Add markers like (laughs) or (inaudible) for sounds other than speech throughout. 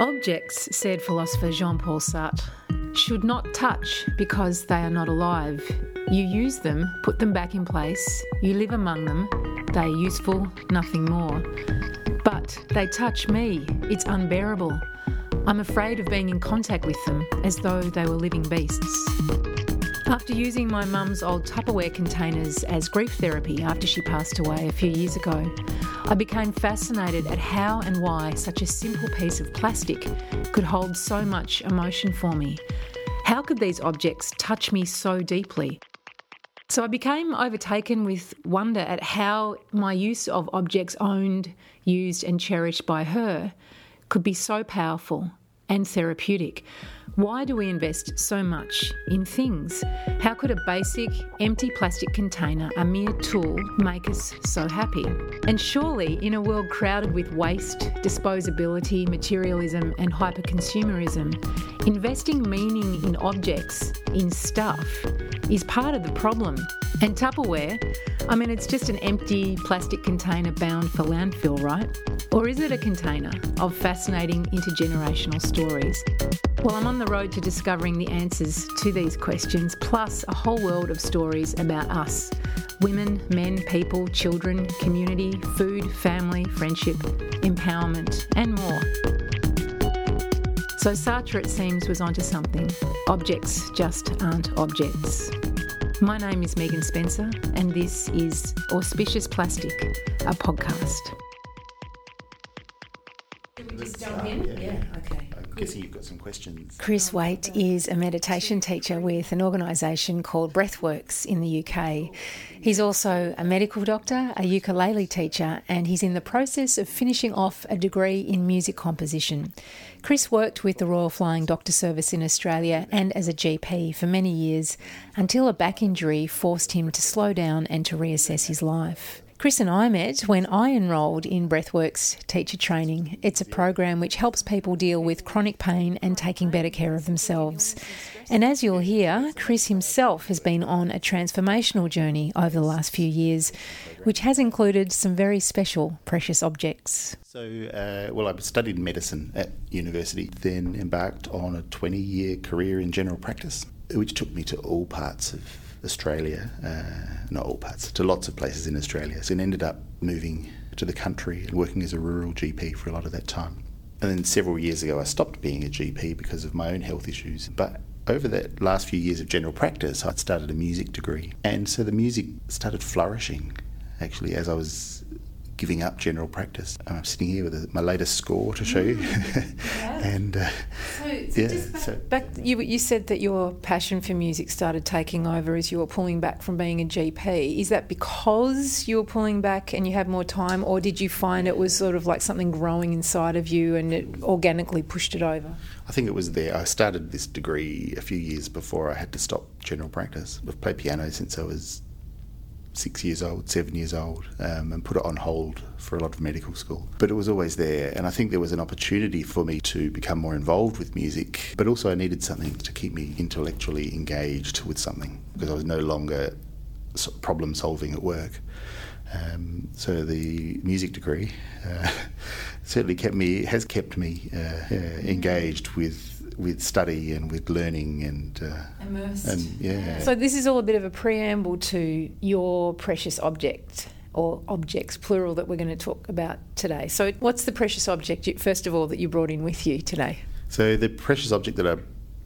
Objects, said philosopher Jean Paul Sartre, should not touch because they are not alive. You use them, put them back in place, you live among them, they are useful, nothing more. But they touch me, it's unbearable. I'm afraid of being in contact with them as though they were living beasts. After using my mum's old Tupperware containers as grief therapy after she passed away a few years ago, I became fascinated at how and why such a simple piece of plastic could hold so much emotion for me. How could these objects touch me so deeply? So I became overtaken with wonder at how my use of objects owned, used, and cherished by her could be so powerful and therapeutic. Why do we invest so much in things? How could a basic, empty plastic container, a mere tool, make us so happy? And surely, in a world crowded with waste, disposability, materialism, and hyperconsumerism, investing meaning in objects, in stuff, is part of the problem. And Tupperware, I mean, it's just an empty plastic container bound for landfill, right? Or is it a container of fascinating intergenerational stories? Well, I'm on the road to discovering the answers to these questions, plus a whole world of stories about us women, men, people, children, community, food, family, friendship, empowerment, and more. So Sartre, it seems, was onto something. Objects just aren't objects. My name is Megan Spencer, and this is Auspicious Plastic, a podcast. Can we just jump in? Yeah, yeah. okay. Guessing you've got some questions. Chris Waite is a meditation teacher with an organisation called Breathworks in the UK. He's also a medical doctor, a ukulele teacher, and he's in the process of finishing off a degree in music composition. Chris worked with the Royal Flying Doctor Service in Australia and as a GP for many years until a back injury forced him to slow down and to reassess his life. Chris and I met when I enrolled in Breathworks teacher training. It's a program which helps people deal with chronic pain and taking better care of themselves. And as you'll hear, Chris himself has been on a transformational journey over the last few years, which has included some very special precious objects. So, uh, well, I studied medicine at university, then embarked on a 20 year career in general practice, which took me to all parts of Australia, uh, not all parts, to lots of places in Australia. So, I ended up moving to the country and working as a rural GP for a lot of that time. And then several years ago, I stopped being a GP because of my own health issues. But over that last few years of general practice, I'd started a music degree. And so the music started flourishing actually as I was giving up general practice. I'm sitting here with a, my latest score to show you. (laughs) and uh, so, so yeah, back, so back you, you said that your passion for music started taking over as you were pulling back from being a GP. Is that because you were pulling back and you had more time, or did you find it was sort of like something growing inside of you and it organically pushed it over? I think it was there. I started this degree a few years before I had to stop general practice. I've played piano since I was six years old, seven years old, um, and put it on hold for a lot of medical school. But it was always there, and I think there was an opportunity for me to become more involved with music, but also I needed something to keep me intellectually engaged with something because I was no longer problem solving at work. Um, so the music degree uh, (laughs) certainly kept me has kept me uh, uh, engaged with with study and with learning and uh, immersed. And yeah. So this is all a bit of a preamble to your precious object or objects plural that we're going to talk about today. So what's the precious object you, first of all that you brought in with you today? So the precious object that I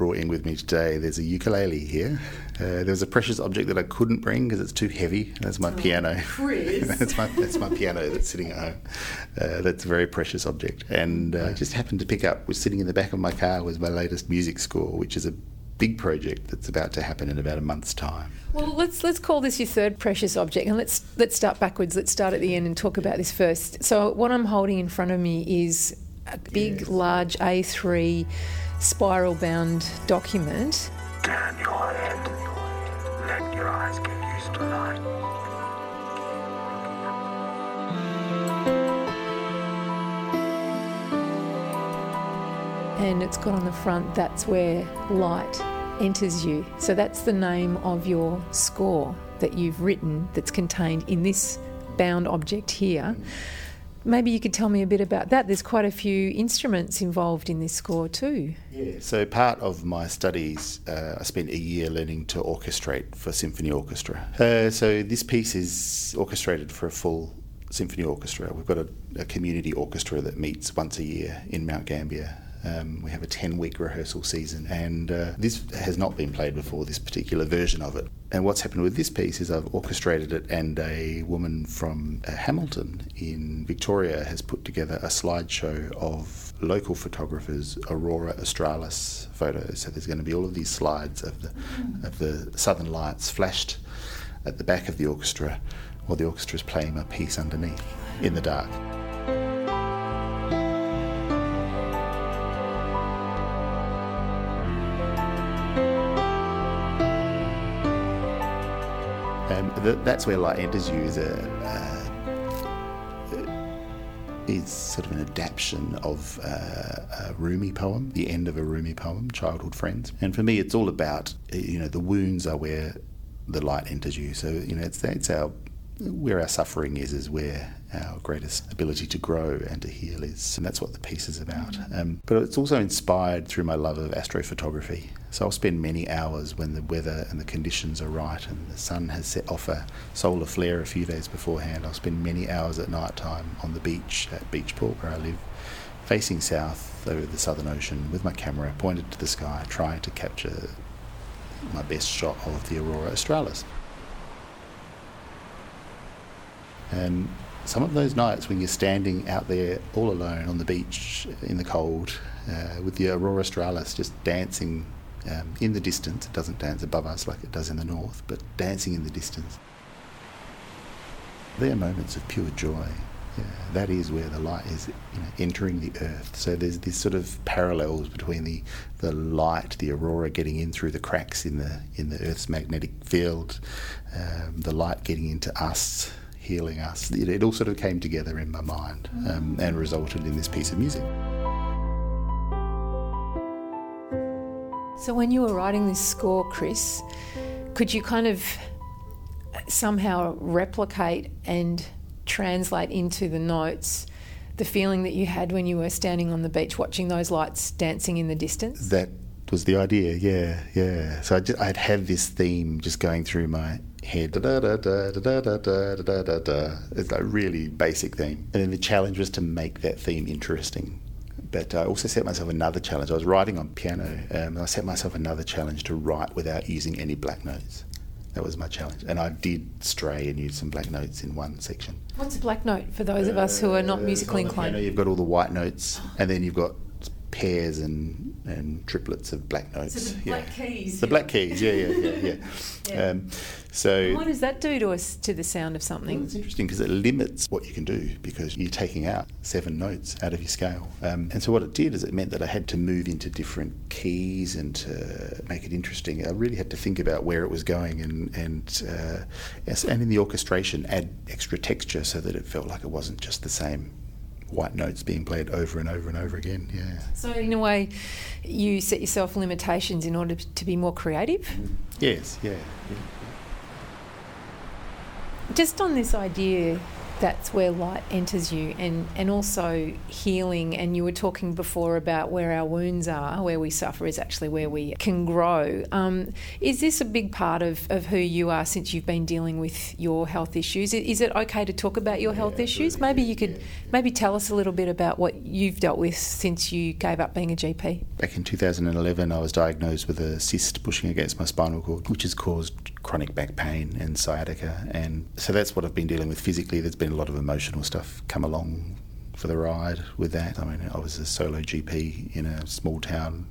brought in with me today. There's a ukulele here. Uh, there's a precious object that I couldn't bring because it's too heavy. That's my oh, piano. (laughs) that's my that's my piano that's sitting at home. Uh, that's a very precious object. And uh, I just happened to pick up. Was sitting in the back of my car was my latest music score, which is a big project that's about to happen in about a month's time. Well, let's let's call this your third precious object, and let's let's start backwards. Let's start at the end and talk about this first. So, what I'm holding in front of me is a big, yes. large A3 spiral bound document. Turn your head. Let your eyes get used to light. And it's got on the front, that's where light enters you. So that's the name of your score that you've written that's contained in this bound object here. Maybe you could tell me a bit about that. There's quite a few instruments involved in this score too. Yeah, so part of my studies, uh, I spent a year learning to orchestrate for symphony orchestra. Uh, so this piece is orchestrated for a full symphony orchestra. We've got a, a community orchestra that meets once a year in Mount Gambier um, we have a 10 week rehearsal season, and uh, this has not been played before, this particular version of it. And what's happened with this piece is I've orchestrated it, and a woman from uh, Hamilton in Victoria has put together a slideshow of local photographers' Aurora Australis photos. So there's going to be all of these slides of the, of the southern lights flashed at the back of the orchestra while the orchestra is playing a piece underneath in the dark. That's where light enters you is a uh, is sort of an adaptation of uh, a Rumi poem, the end of a Rumi poem, Childhood Friends. And for me, it's all about you know the wounds are where the light enters you. So you know it's it's our where our suffering is is where our greatest ability to grow and to heal is. And that's what the piece is about. Um, but it's also inspired through my love of astrophotography. So I'll spend many hours when the weather and the conditions are right and the sun has set off a solar flare a few days beforehand. I'll spend many hours at night time on the beach at Beachport where I live, facing south over the Southern Ocean with my camera pointed to the sky, trying to capture my best shot of the Aurora Australis. And some of those nights when you're standing out there all alone on the beach in the cold uh, with the aurora australis just dancing um, in the distance, it doesn't dance above us like it does in the north, but dancing in the distance. They are moments of pure joy. Yeah, that is where the light is you know, entering the earth. So there's this sort of parallels between the, the light, the aurora getting in through the cracks in the in the Earth's magnetic field, um, the light getting into us healing us. It, it all sort of came together in my mind um, and resulted in this piece of music. So, when you were writing this score, Chris, could you kind of somehow replicate and translate into the notes the feeling that you had when you were standing on the beach watching those lights dancing in the distance? That was the idea. Yeah, yeah. So I just, I'd have this theme just going through my head. It's a really basic theme. And then the challenge was to make that theme interesting. But I also set myself another challenge. I was writing on piano, um, and I set myself another challenge to write without using any black notes. That was my challenge. And I did stray and use some black notes in one section. What's a black note for those of us who are not musically inclined? Piano, you've got all the white notes, and then you've got pairs and, and triplets of black notes. So the black yeah. keys. The black keys, yeah, yeah, yeah, yeah. (laughs) yeah. Um, so what does that do to us to the sound of something? Well, it's interesting because it limits what you can do because you're taking out seven notes out of your scale. Um, and so what it did is it meant that I had to move into different keys and to make it interesting. I really had to think about where it was going and and uh, and in the orchestration add extra texture so that it felt like it wasn't just the same white notes being played over and over and over again. Yeah. So in a way, you set yourself limitations in order to be more creative. Yes. Yeah. yeah. Just on this idea that's where light enters you and, and also healing. And you were talking before about where our wounds are, where we suffer is actually where we can grow. Um, is this a big part of, of who you are since you've been dealing with your health issues? Is it okay to talk about your health yeah, issues? Maybe you could maybe tell us a little bit about what you've dealt with since you gave up being a GP. Back in 2011, I was diagnosed with a cyst pushing against my spinal cord, which has caused chronic back pain and sciatica. And so that's what I've been dealing with physically. There's been a lot of emotional stuff come along for the ride with that. I mean, I was a solo GP in a small town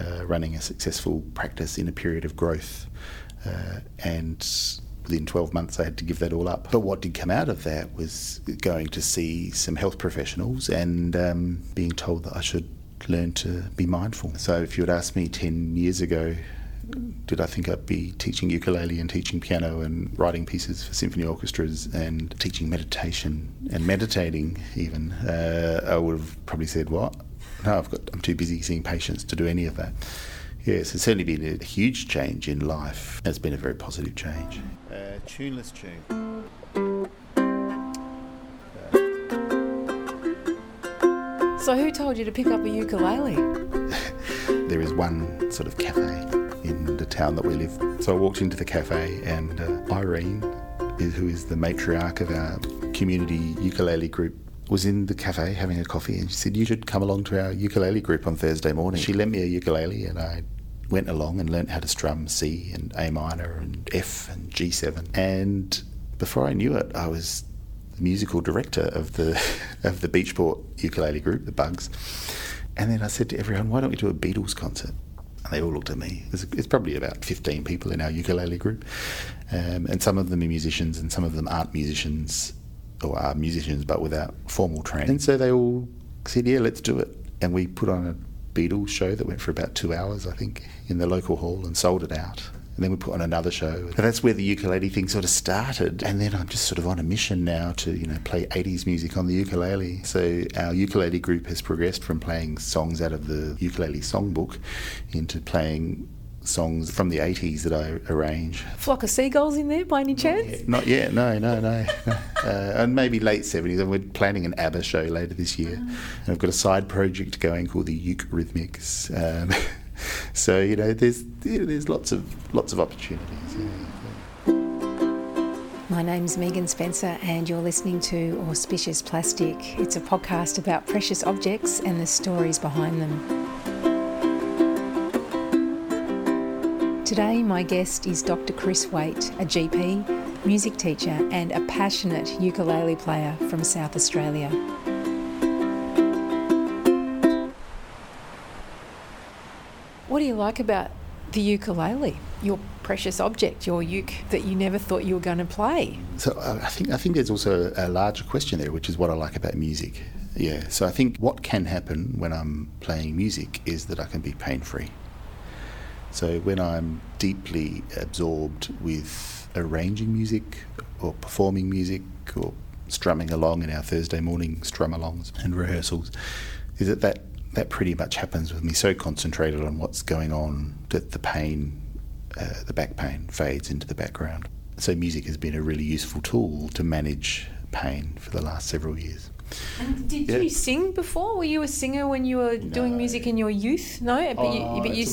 uh, running a successful practice in a period of growth. Uh, and within 12 months, I had to give that all up. But what did come out of that was going to see some health professionals and um, being told that I should learn to be mindful. So if you had asked me 10 years ago, did I think I'd be teaching ukulele and teaching piano and writing pieces for symphony orchestras and teaching meditation and meditating even? Uh, I would have probably said, "What? No, I've got. I'm too busy seeing patients to do any of that." Yes, it's certainly been a huge change in life. It's been a very positive change. Uh, tuneless tune. So who told you to pick up a ukulele? (laughs) there is one sort of cafe in town that we live. So I walked into the cafe, and uh, Irene, who is the matriarch of our community ukulele group, was in the cafe having a coffee, and she said, "You should come along to our ukulele group on Thursday morning." She lent me a ukulele, and I went along and learnt how to strum C and A minor and F and G7. And before I knew it, I was the musical director of the (laughs) of the Beachport ukulele group, the Bugs. And then I said to everyone, "Why don't we do a Beatles concert?" And they all looked at me. It's, it's probably about 15 people in our ukulele group, um, and some of them are musicians, and some of them aren't musicians, or are musicians but without formal training. And so they all said, "Yeah, let's do it." And we put on a Beatles show that went for about two hours, I think, in the local hall and sold it out. And then we put on another show. And that's where the ukulele thing sort of started. And then I'm just sort of on a mission now to, you know, play 80s music on the ukulele. So our ukulele group has progressed from playing songs out of the ukulele songbook into playing songs from the 80s that I arrange. Flock of seagulls in there by any chance? Not yet, no, no, no. no. (laughs) Uh, and maybe late 70s. And we're planning an ABBA show later this year. And I've got a side project going called the Uke Rhythmics. Um, (laughs) (laughs) so, you know, there's, you know, there's lots of, lots of opportunities. Yeah. My name's Megan Spencer, and you're listening to Auspicious Plastic. It's a podcast about precious objects and the stories behind them. Today, my guest is Dr. Chris Waite, a GP, music teacher, and a passionate ukulele player from South Australia. What do you like about the ukulele, your precious object, your uke that you never thought you were going to play? So uh, I think I think there's also a larger question there, which is what I like about music. Yeah. So I think what can happen when I'm playing music is that I can be pain free. So when I'm deeply absorbed with arranging music or performing music or strumming along in our Thursday morning strum alongs and rehearsals, is that that, that pretty much happens with me so concentrated on what's going on that the pain, uh, the back pain, fades into the background. So music has been a really useful tool to manage pain for the last several years. And did Yeah. you sing before? Were you a singer when you were doing music in your youth? No, but you, but you,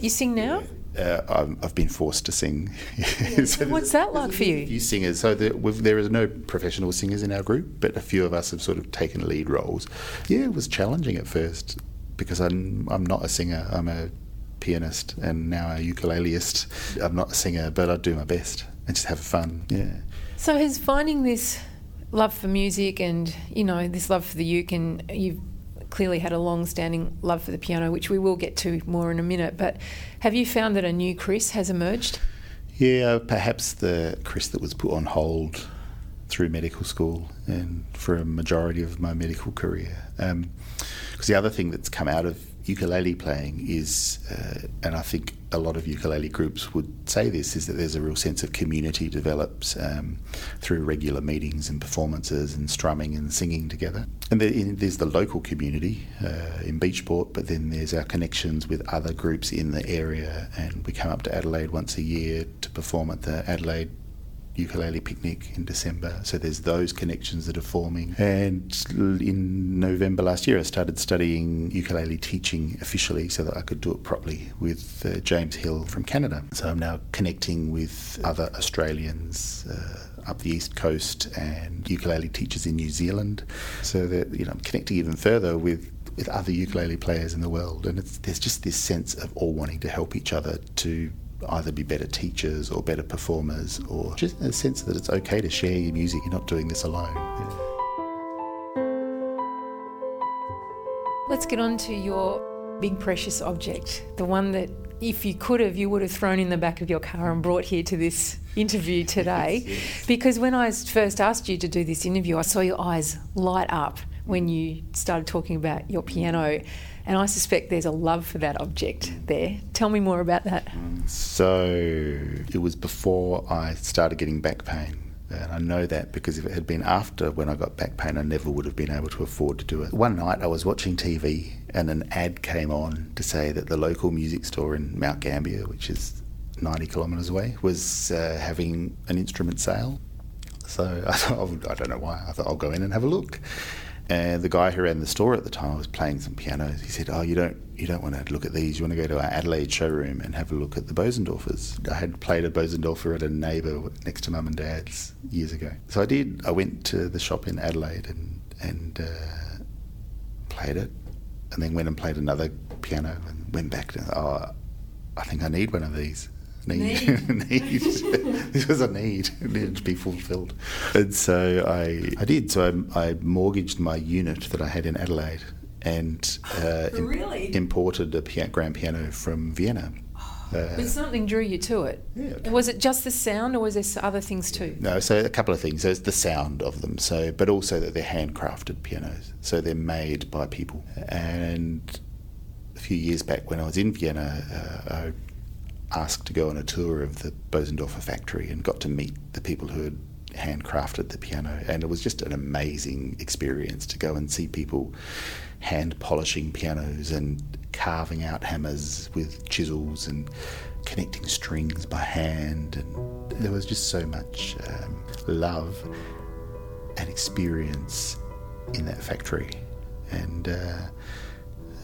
you sing now. Uh, I'm, I've been forced to sing. (laughs) So What's that like for you? few singers. So there, we've, there is no professional singers in our group, but a few of us have sort of taken lead roles. Yeah, it was challenging at first because I'm I'm not a singer. I'm a pianist and now a ukuleleist. I'm not a singer, but I do my best and just have fun. Yeah. So has finding this love for music and you know this love for the uke, and you've clearly had a long-standing love for the piano, which we will get to more in a minute. But have you found that a new Chris has emerged? Yeah, perhaps the Chris that was put on hold through medical school and for a majority of my medical career. Because the other thing that's come out of ukulele playing is, uh, and I think a lot of ukulele groups would say this, is that there's a real sense of community develops um, through regular meetings and performances and strumming and singing together. And there's the local community uh, in Beachport, but then there's our connections with other groups in the area, and we come up to Adelaide once a year to perform at the Adelaide ukulele picnic in December. So there's those connections that are forming. And in November last year, I started studying ukulele teaching officially so that I could do it properly with uh, James Hill from Canada. So I'm now connecting with other Australians. Uh, up the east coast and ukulele teachers in New Zealand, so that you know I'm connecting even further with with other ukulele players in the world, and there's just this sense of all wanting to help each other to either be better teachers or better performers, or just a sense that it's okay to share your music. You're not doing this alone. Yeah. Let's get on to your big precious object, the one that if you could have, you would have thrown in the back of your car and brought here to this interview (laughs) today. Because when I first asked you to do this interview, I saw your eyes light up when you started talking about your piano. And I suspect there's a love for that object there. Tell me more about that. So it was before I started getting back pain. And I know that because if it had been after when I got back pain, I never would have been able to afford to do it. One night I was watching TV and an ad came on to say that the local music store in Mount Gambier, which is 90 kilometres away, was uh, having an instrument sale. So (laughs) I thought, I don't know why, I thought I'll go in and have a look. And the guy who ran the store at the time was playing some pianos. He said, "Oh, you don't you don't want to look at these. You want to go to our Adelaide showroom and have a look at the Bosendorfers." I had played a Bosendorfer at a neighbour next to mum and dad's years ago. So I did. I went to the shop in Adelaide and and uh, played it, and then went and played another piano and went back to oh, I think I need one of these. Need, need. (laughs) (laughs) this was a need. It needed to be fulfilled, and so I, I did. So I, I mortgaged my unit that I had in Adelaide, and uh, im- imported a pia- grand piano from Vienna. Uh, But something drew you to it. Yeah. Was it just the sound, or was there other things too? No, so a couple of things. There's the sound of them, so but also that they're handcrafted pianos, so they're made by people. And a few years back, when I was in Vienna, uh, I asked to go on a tour of the Bosendorfer factory and got to meet the people who had handcrafted the piano, and it was just an amazing experience to go and see people hand polishing pianos and carving out hammers with chisels and connecting strings by hand. And there was just so much um, love and experience in that factory. And uh,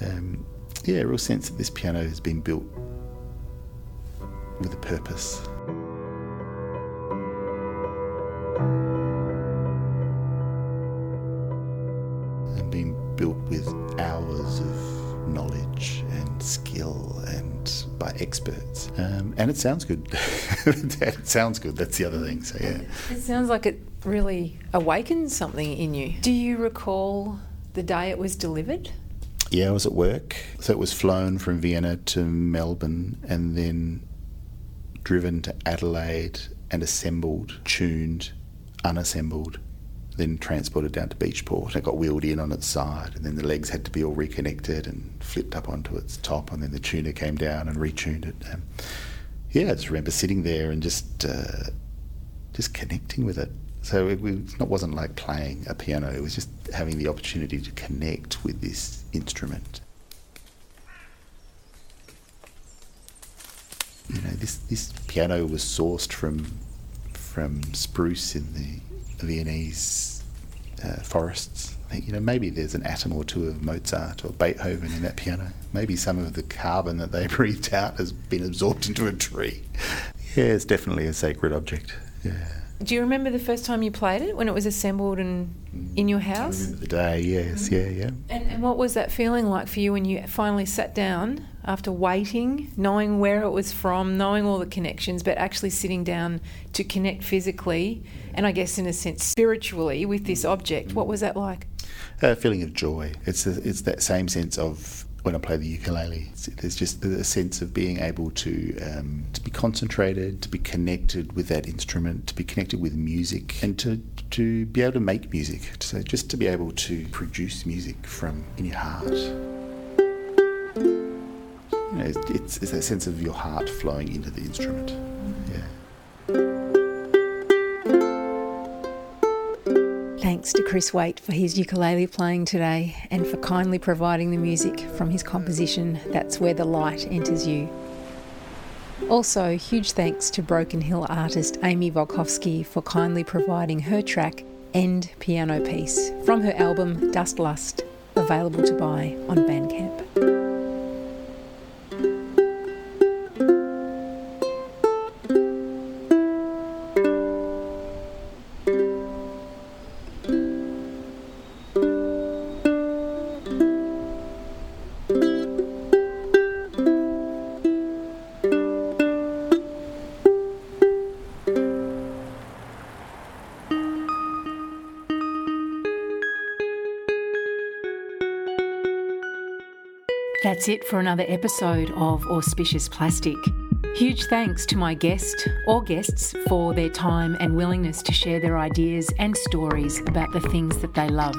um, yeah a real sense that this piano has been built with a purpose and being built with hours of knowledge and skill and by experts. Um, and it sounds good. (laughs) it sounds good. That's the other thing. So yeah. It sounds like it really awakens something in you. Do you recall the day it was delivered? Yeah, I was at work. So it was flown from Vienna to Melbourne and then driven to Adelaide and assembled, tuned, unassembled, then transported down to Beachport. It got wheeled in on its side and then the legs had to be all reconnected and flipped up onto its top and then the tuner came down and retuned it. Um, yeah, I just remember sitting there and just uh, just connecting with it. So it, not, wasn't like playing a piano, it was just having the opportunity to connect with this instrument. You know, this, this piano was sourced from, from spruce in the Viennese uh, forests. You know, maybe there's an atom or two of Mozart or Beethoven in that piano. Maybe some of the carbon that they (laughs) breathed out has been absorbed into a tree. Yeah, it's definitely a sacred object. Yeah. Do you remember the first time you played it when it was assembled and mm, in your house? I remember the day, yes, mm-hmm. yeah, yeah. And, and what was that feeling like for you when you finally sat down after waiting, knowing where it was from, knowing all the connections, but actually sitting down to connect physically and I guess in a sense spiritually with this object? What was that like? A feeling of joy. It's, a, it's that same sense of when I play the ukulele. There's just a sense of being able to um, to be concentrated, to be connected with that instrument, to be connected with music, and to to be able to make music. So just to be able to produce music from in your heart. You know, it's, it's, that sense of your heart flowing into the instrument. Thanks to Chris Waite for his ukulele playing today and for kindly providing the music from his composition That's Where the Light Enters You. Also, huge thanks to Broken Hill artist Amy Volkovsky for kindly providing her track End Piano Piece from her album Dust Lust, available to buy on Bandcamp. That's it for another episode of Auspicious Plastic. Huge thanks to my guest or guests for their time and willingness to share their ideas and stories about the things that they love.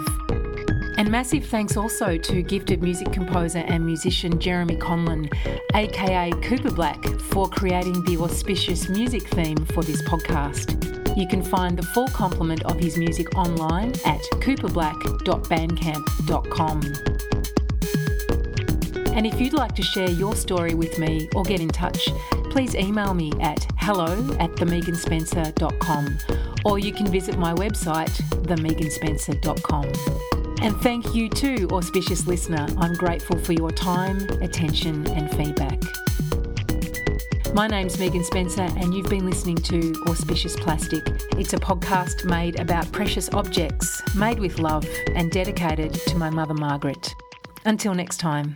And massive thanks also to gifted music composer and musician Jeremy Conlon, aka Cooper Black, for creating the auspicious music theme for this podcast. You can find the full complement of his music online at cooperblack.bandcamp.com. And if you'd like to share your story with me or get in touch, please email me at hello at themeganspencer.com or you can visit my website, themeganspencer.com. And thank you too, auspicious listener. I'm grateful for your time, attention, and feedback. My name's Megan Spencer, and you've been listening to Auspicious Plastic. It's a podcast made about precious objects, made with love, and dedicated to my mother Margaret. Until next time.